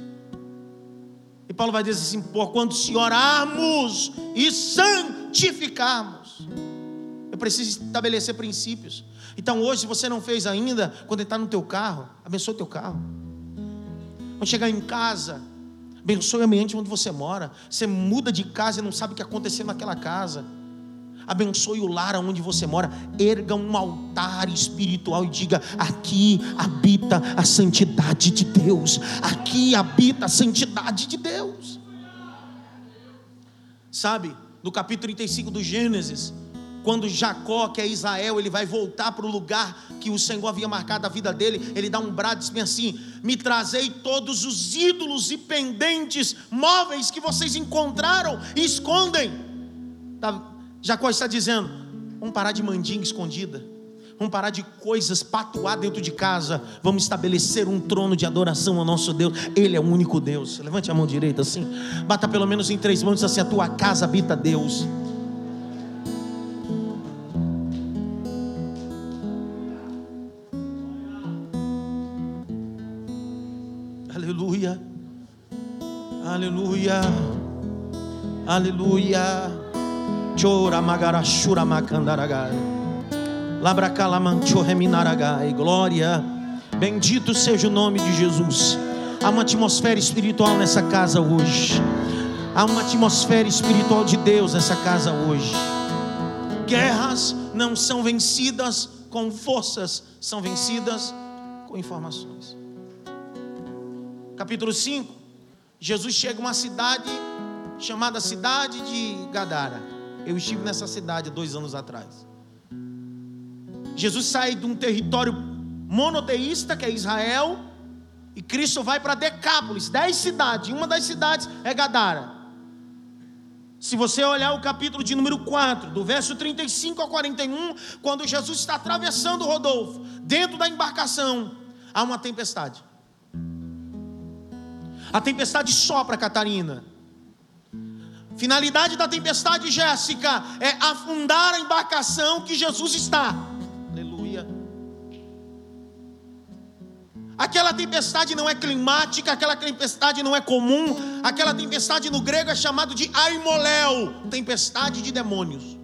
Speaker 2: E Paulo vai dizer assim: por quando se orarmos e santificarmos. Eu preciso estabelecer princípios. Então hoje, se você não fez ainda, quando está no teu carro, abençoe o teu carro. Quando chegar em casa, Abençoe o ambiente onde você mora. Você muda de casa e não sabe o que aconteceu naquela casa. Abençoe o lar onde você mora. Erga um altar espiritual e diga: aqui habita a santidade de Deus. Aqui habita a santidade de Deus. Sabe, no capítulo 35 do Gênesis, quando Jacó, que é Israel, ele vai voltar para o lugar que o Senhor havia marcado a vida dele, ele dá um brado e diz assim: Me trazei todos os ídolos e pendentes móveis que vocês encontraram e escondem. Tá, Jacó está dizendo: Vamos parar de mandinga escondida. Vamos parar de coisas patuar dentro de casa. Vamos estabelecer um trono de adoração ao nosso Deus. Ele é o único Deus. Levante a mão direita assim. Bata pelo menos em três mãos assim: A tua casa habita Deus. Aleluia. Aleluia. Chora magarashura macandaragai. Labracalamancho reminaragai. Glória. Bendito seja o nome de Jesus. Há uma atmosfera espiritual nessa casa hoje. Há uma atmosfera espiritual de Deus nessa casa hoje. Guerras não são vencidas com forças, são vencidas com informações. Capítulo 5 Jesus chega a uma cidade chamada cidade de Gadara. Eu estive nessa cidade dois anos atrás. Jesus sai de um território monoteísta, que é Israel, e Cristo vai para Decápolis, dez cidades. Uma das cidades é Gadara. Se você olhar o capítulo de número 4, do verso 35 ao 41, quando Jesus está atravessando Rodolfo, dentro da embarcação, há uma tempestade. A tempestade sopra, Catarina. Finalidade da tempestade, Jéssica, é afundar a embarcação que Jesus está. Aleluia. Aquela tempestade não é climática, aquela tempestade não é comum, aquela tempestade no grego é chamado de aimoléu, tempestade de demônios.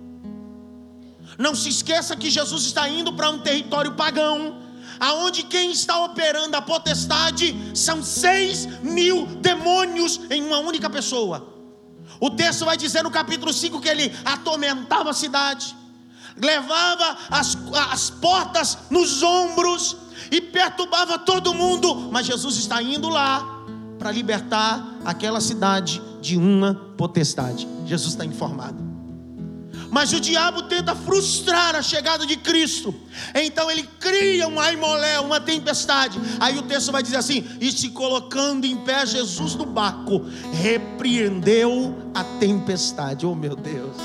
Speaker 2: Não se esqueça que Jesus está indo para um território pagão, aonde quem está operando a potestade são seis mil demônios em uma única pessoa. O texto vai dizer no capítulo 5 que ele atormentava a cidade, levava as, as portas nos ombros e perturbava todo mundo, mas Jesus está indo lá para libertar aquela cidade de uma potestade. Jesus está informado. Mas o diabo tenta frustrar a chegada de Cristo. Então ele cria um aimolé, uma tempestade. Aí o texto vai dizer assim: E se colocando em pé Jesus no barco, repreendeu a tempestade. Oh meu Deus.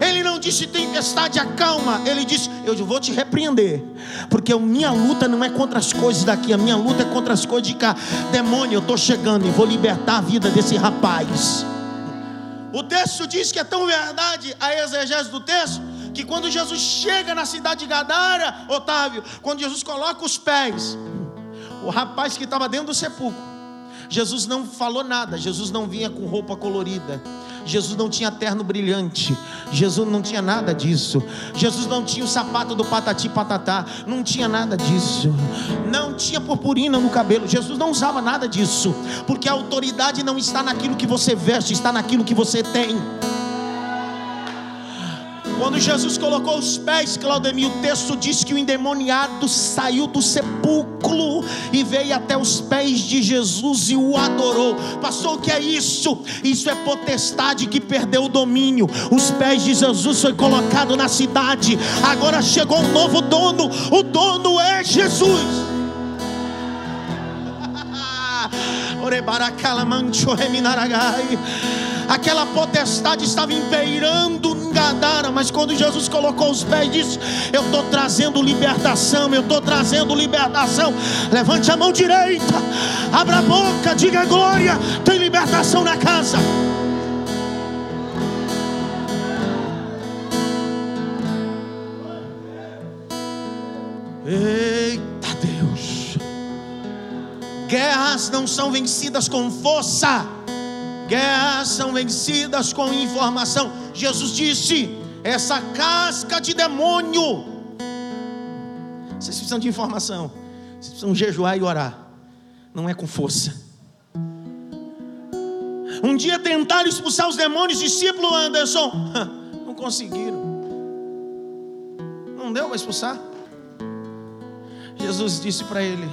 Speaker 2: Ele não disse tempestade, acalma. Ele disse: Eu vou te repreender. Porque a minha luta não é contra as coisas daqui, a minha luta é contra as coisas de cá. Demônio, eu estou chegando e vou libertar a vida desse rapaz. O texto diz que é tão verdade a exegese do texto, que quando Jesus chega na cidade de Gadara, Otávio, quando Jesus coloca os pés, o rapaz que estava dentro do sepulcro, Jesus não falou nada, Jesus não vinha com roupa colorida, Jesus não tinha terno brilhante, Jesus não tinha nada disso, Jesus não tinha o sapato do patati patatá, não tinha nada disso, não tinha purpurina no cabelo, Jesus não usava nada disso, porque a autoridade não está naquilo que você veste, está naquilo que você tem. Quando Jesus colocou os pés, Claudemir, o texto diz que o endemoniado saiu do sepulcro e veio até os pés de Jesus e o adorou. Pastor, o que é isso? Isso é potestade que perdeu o domínio. Os pés de Jesus foi colocado na cidade. Agora chegou um novo dono. O dono é Jesus. Aquela potestade estava impeirando Gadara, mas quando Jesus colocou os pés, disse: Eu estou trazendo libertação, eu estou trazendo libertação. Levante a mão direita, abra a boca, diga glória, tem libertação na casa. Deus, guerras não são vencidas com força guerras são vencidas com informação. Jesus disse: essa casca de demônio. Vocês precisam de informação. Vocês precisam jejuar e orar. Não é com força. Um dia tentaram expulsar os demônios, discípulo Anderson. Não conseguiram. Não deu para expulsar. Jesus disse para ele: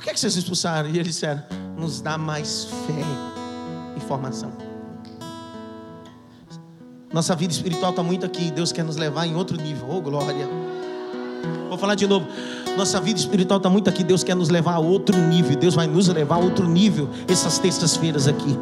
Speaker 2: Por que, que vocês expulsaram? E eles disseram: Nos dá mais fé informação. Nossa vida espiritual está muito aqui. Deus quer nos levar em outro nível. Oh, glória. Vou falar de novo. Nossa vida espiritual está muito aqui. Deus quer nos levar a outro nível. Deus vai nos levar a outro nível essas terças-feiras aqui.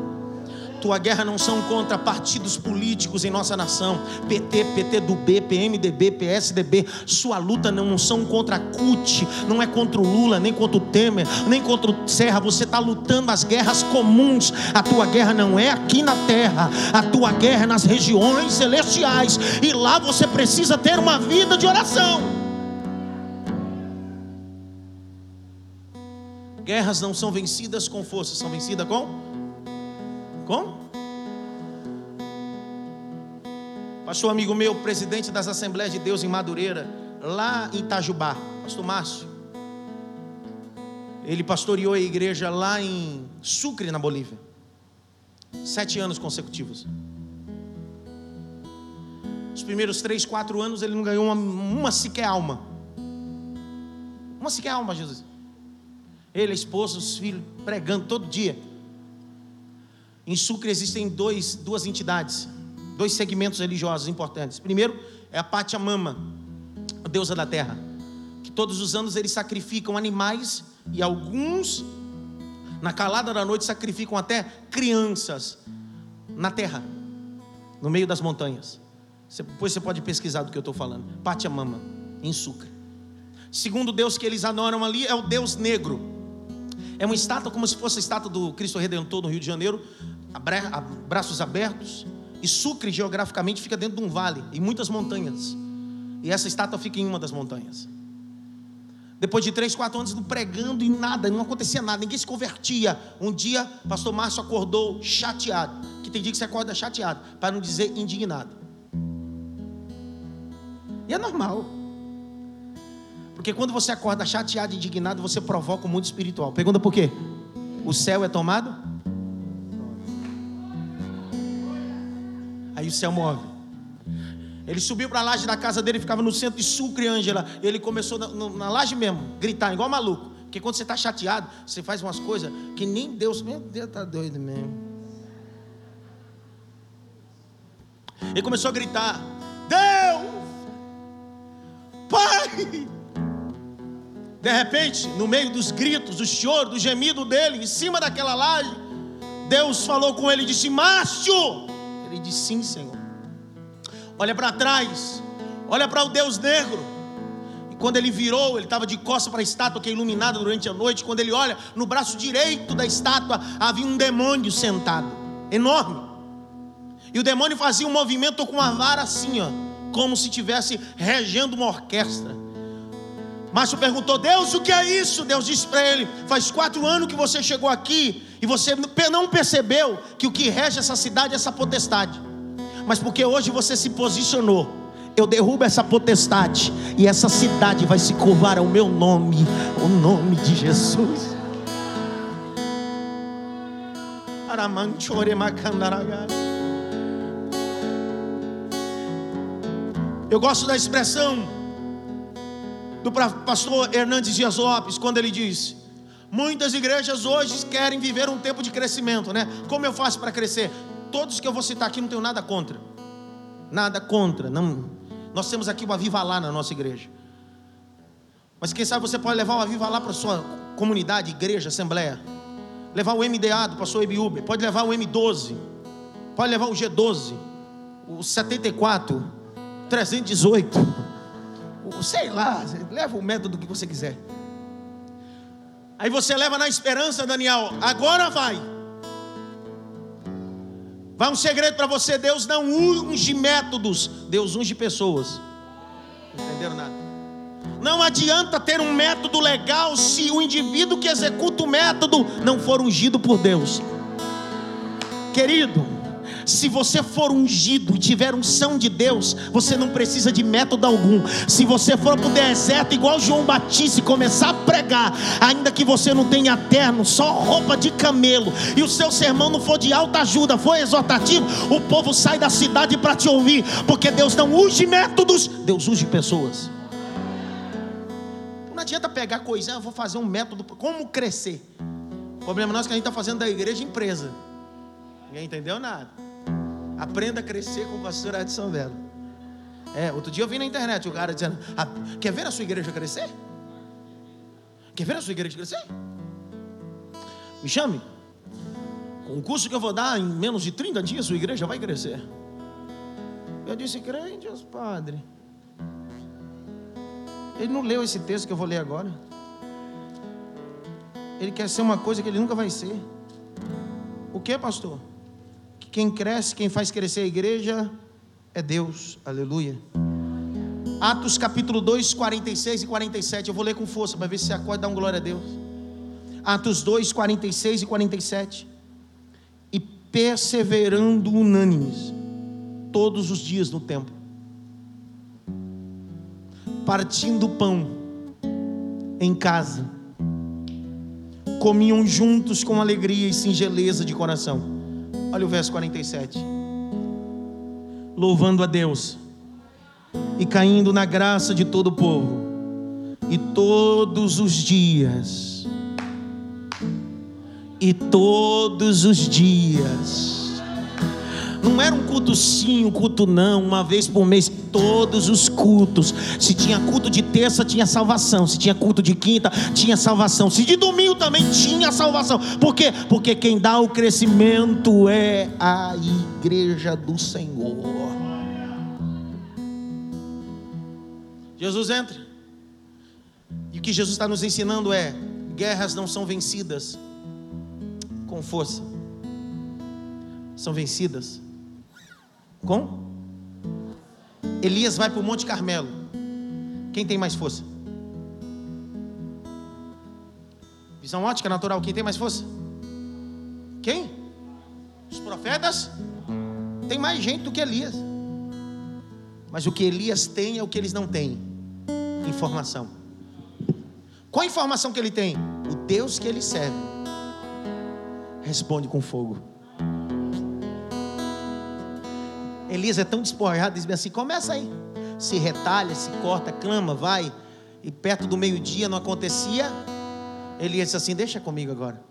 Speaker 2: Tua guerra não são contra partidos políticos em nossa nação, PT, PT do B, PMDB, PSDB. Sua luta não são contra a CUT, não é contra o Lula, nem contra o Temer, nem contra o Serra. Você está lutando as guerras comuns. A tua guerra não é aqui na terra, a tua guerra é nas regiões celestiais. E lá você precisa ter uma vida de oração. Guerras não são vencidas com força, são vencidas com como? Pastor amigo meu, presidente das Assembleias de Deus em Madureira, lá em Itajubá, pastor Márcio. Ele pastoreou a igreja lá em Sucre, na Bolívia. Sete anos consecutivos. Os primeiros três, quatro anos ele não ganhou uma, uma sequer alma. Uma sequer alma, Jesus. Ele, a esposa, os filhos, pregando todo dia. Em Sucre existem dois, duas entidades, dois segmentos religiosos importantes. Primeiro é a Pachamama, a deusa da terra, que todos os anos eles sacrificam animais e alguns, na calada da noite, sacrificam até crianças na terra, no meio das montanhas. Depois você pode pesquisar do que eu estou falando. Pachamama, em Sucre. Segundo Deus que eles adoram ali é o Deus negro. É uma estátua como se fosse a estátua do Cristo Redentor no Rio de Janeiro, braços abertos. E Sucre, geograficamente, fica dentro de um vale e muitas montanhas. E essa estátua fica em uma das montanhas. Depois de três, quatro anos pregando e nada, não acontecia nada, ninguém se convertia. Um dia, pastor Márcio acordou chateado. Que tem dia que você acorda chateado, para não dizer indignado. E é normal. Porque quando você acorda chateado e indignado, você provoca o mundo espiritual. Pergunta por quê? O céu é tomado Céu move. Ele subiu para a laje da casa dele, ficava no centro de Sucre, Ângela. Ele começou na, na laje mesmo, gritar, igual maluco. Porque quando você está chateado, você faz umas coisas que nem Deus. Meu Deus, está doido mesmo. Ele começou a gritar: Deus, Pai. De repente, no meio dos gritos, do choro, do gemido dele, em cima daquela laje, Deus falou com ele e disse: Márcio. Ele disse: Sim, Senhor. Olha para trás, olha para o Deus negro. E quando ele virou, ele estava de costas para a estátua que é iluminada durante a noite. Quando ele olha, no braço direito da estátua havia um demônio sentado, enorme. E o demônio fazia um movimento com a vara assim, ó, como se estivesse regendo uma orquestra. Márcio perguntou: Deus, o que é isso? Deus disse para ele: Faz quatro anos que você chegou aqui e você não percebeu que o que rege essa cidade é essa potestade. Mas porque hoje você se posicionou, eu derrubo essa potestade e essa cidade vai se curvar ao meu nome, o nome de Jesus. Eu gosto da expressão do pastor Hernandes Dias Lopes, quando ele diz: Muitas igrejas hoje querem viver um tempo de crescimento, né? Como eu faço para crescer? Todos que eu vou citar aqui não tenho nada contra. Nada contra. Não. Nós temos aqui o Aviva lá na nossa igreja. Mas quem sabe você pode levar o Aviva lá para sua comunidade, igreja, assembleia. Levar o MDA do pastor Ebiúber, pode levar o M12, pode levar o G12, o 74, 318 sei lá, leva o método que você quiser. Aí você leva na esperança, Daniel, agora vai. Vai um segredo para você: Deus não unge métodos, Deus unge pessoas. Entenderam nada? Não adianta ter um método legal se o indivíduo que executa o método não for ungido por Deus. Querido, se você for ungido e tiver unção de Deus, você não precisa de método algum. Se você for para o deserto, igual João Batista, e começar a pregar, ainda que você não tenha terno, só roupa de camelo, e o seu sermão não for de alta ajuda, for exortativo, o povo sai da cidade para te ouvir, porque Deus não unge métodos, Deus unge pessoas. Não adianta pegar coisinha, eu vou fazer um método, como crescer. O problema nosso é que a gente está fazendo da igreja empresa. Ninguém entendeu nada. Aprenda a crescer com o pastor Edson Velo. É, outro dia eu vi na internet o cara dizendo: ah, Quer ver a sua igreja crescer? Quer ver a sua igreja crescer? Me chame. Com o curso que eu vou dar em menos de 30 dias, sua igreja vai crescer. Eu disse: Crentes, padre. Ele não leu esse texto que eu vou ler agora. Ele quer ser uma coisa que ele nunca vai ser. O que, pastor? Quem cresce, quem faz crescer a igreja é Deus. Aleluia. Atos capítulo 2, 46 e 47. Eu vou ler com força para ver se você acorda e dá um glória a Deus. Atos 2, 46 e 47. E perseverando unânimes, todos os dias no templo, partindo pão em casa, comiam juntos com alegria e singeleza de coração Olha o verso 47. Louvando a Deus e caindo na graça de todo o povo, e todos os dias, e todos os dias, não era um culto sim, um culto não, uma vez por mês, todos os cultos. Se tinha culto de terça, tinha salvação. Se tinha culto de quinta, tinha salvação. Se de domingo também tinha salvação. Por quê? Porque quem dá o crescimento é a igreja do Senhor. Jesus entra. E o que Jesus está nos ensinando é: guerras não são vencidas com força, são vencidas com? Elias vai para o Monte Carmelo. Quem tem mais força? Visão ótica natural. Quem tem mais força? Quem? Os profetas? Tem mais gente do que Elias. Mas o que Elias tem é o que eles não têm: informação. Qual a informação que ele tem? O Deus que ele serve responde com fogo. Elias é tão despojado, diz assim: começa aí. Se retalha, se corta, clama, vai. E perto do meio-dia não acontecia. Elias disse assim: deixa comigo agora.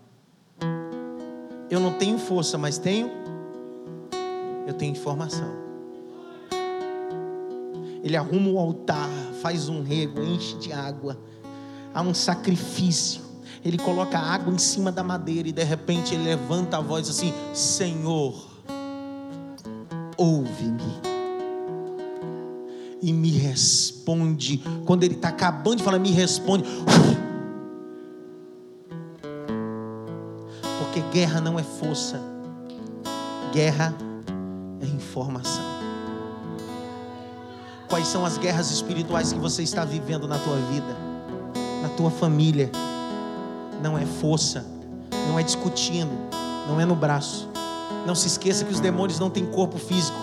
Speaker 2: Eu não tenho força, mas tenho. Eu tenho informação. Ele arruma o altar, faz um rego, enche de água. Há um sacrifício. Ele coloca água em cima da madeira e de repente ele levanta a voz assim: Senhor, ouve-me. E me responde. Quando ele está acabando de falar, me responde. Porque guerra não é força, guerra é informação. Quais são as guerras espirituais que você está vivendo na tua vida, na tua família? Não é força, não é discutindo, não é no braço. Não se esqueça que os demônios não têm corpo físico,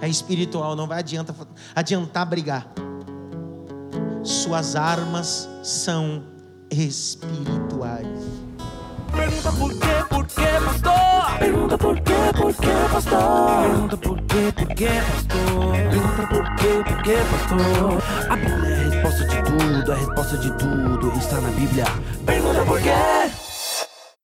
Speaker 2: é espiritual, não vai adianta, adiantar brigar. Suas armas são espirituais.
Speaker 1: Pergunta por quê, por quê, pastor? Pergunta por quê, por quê, pastor? Pergunta por quê, por quê, pastor? Pergunta por quê, por quê, pastor? A Bíblia é a resposta de tudo, a resposta de tudo está na Bíblia. Pergunta por quê?